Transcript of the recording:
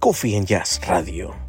Coffee and Jazz Radio.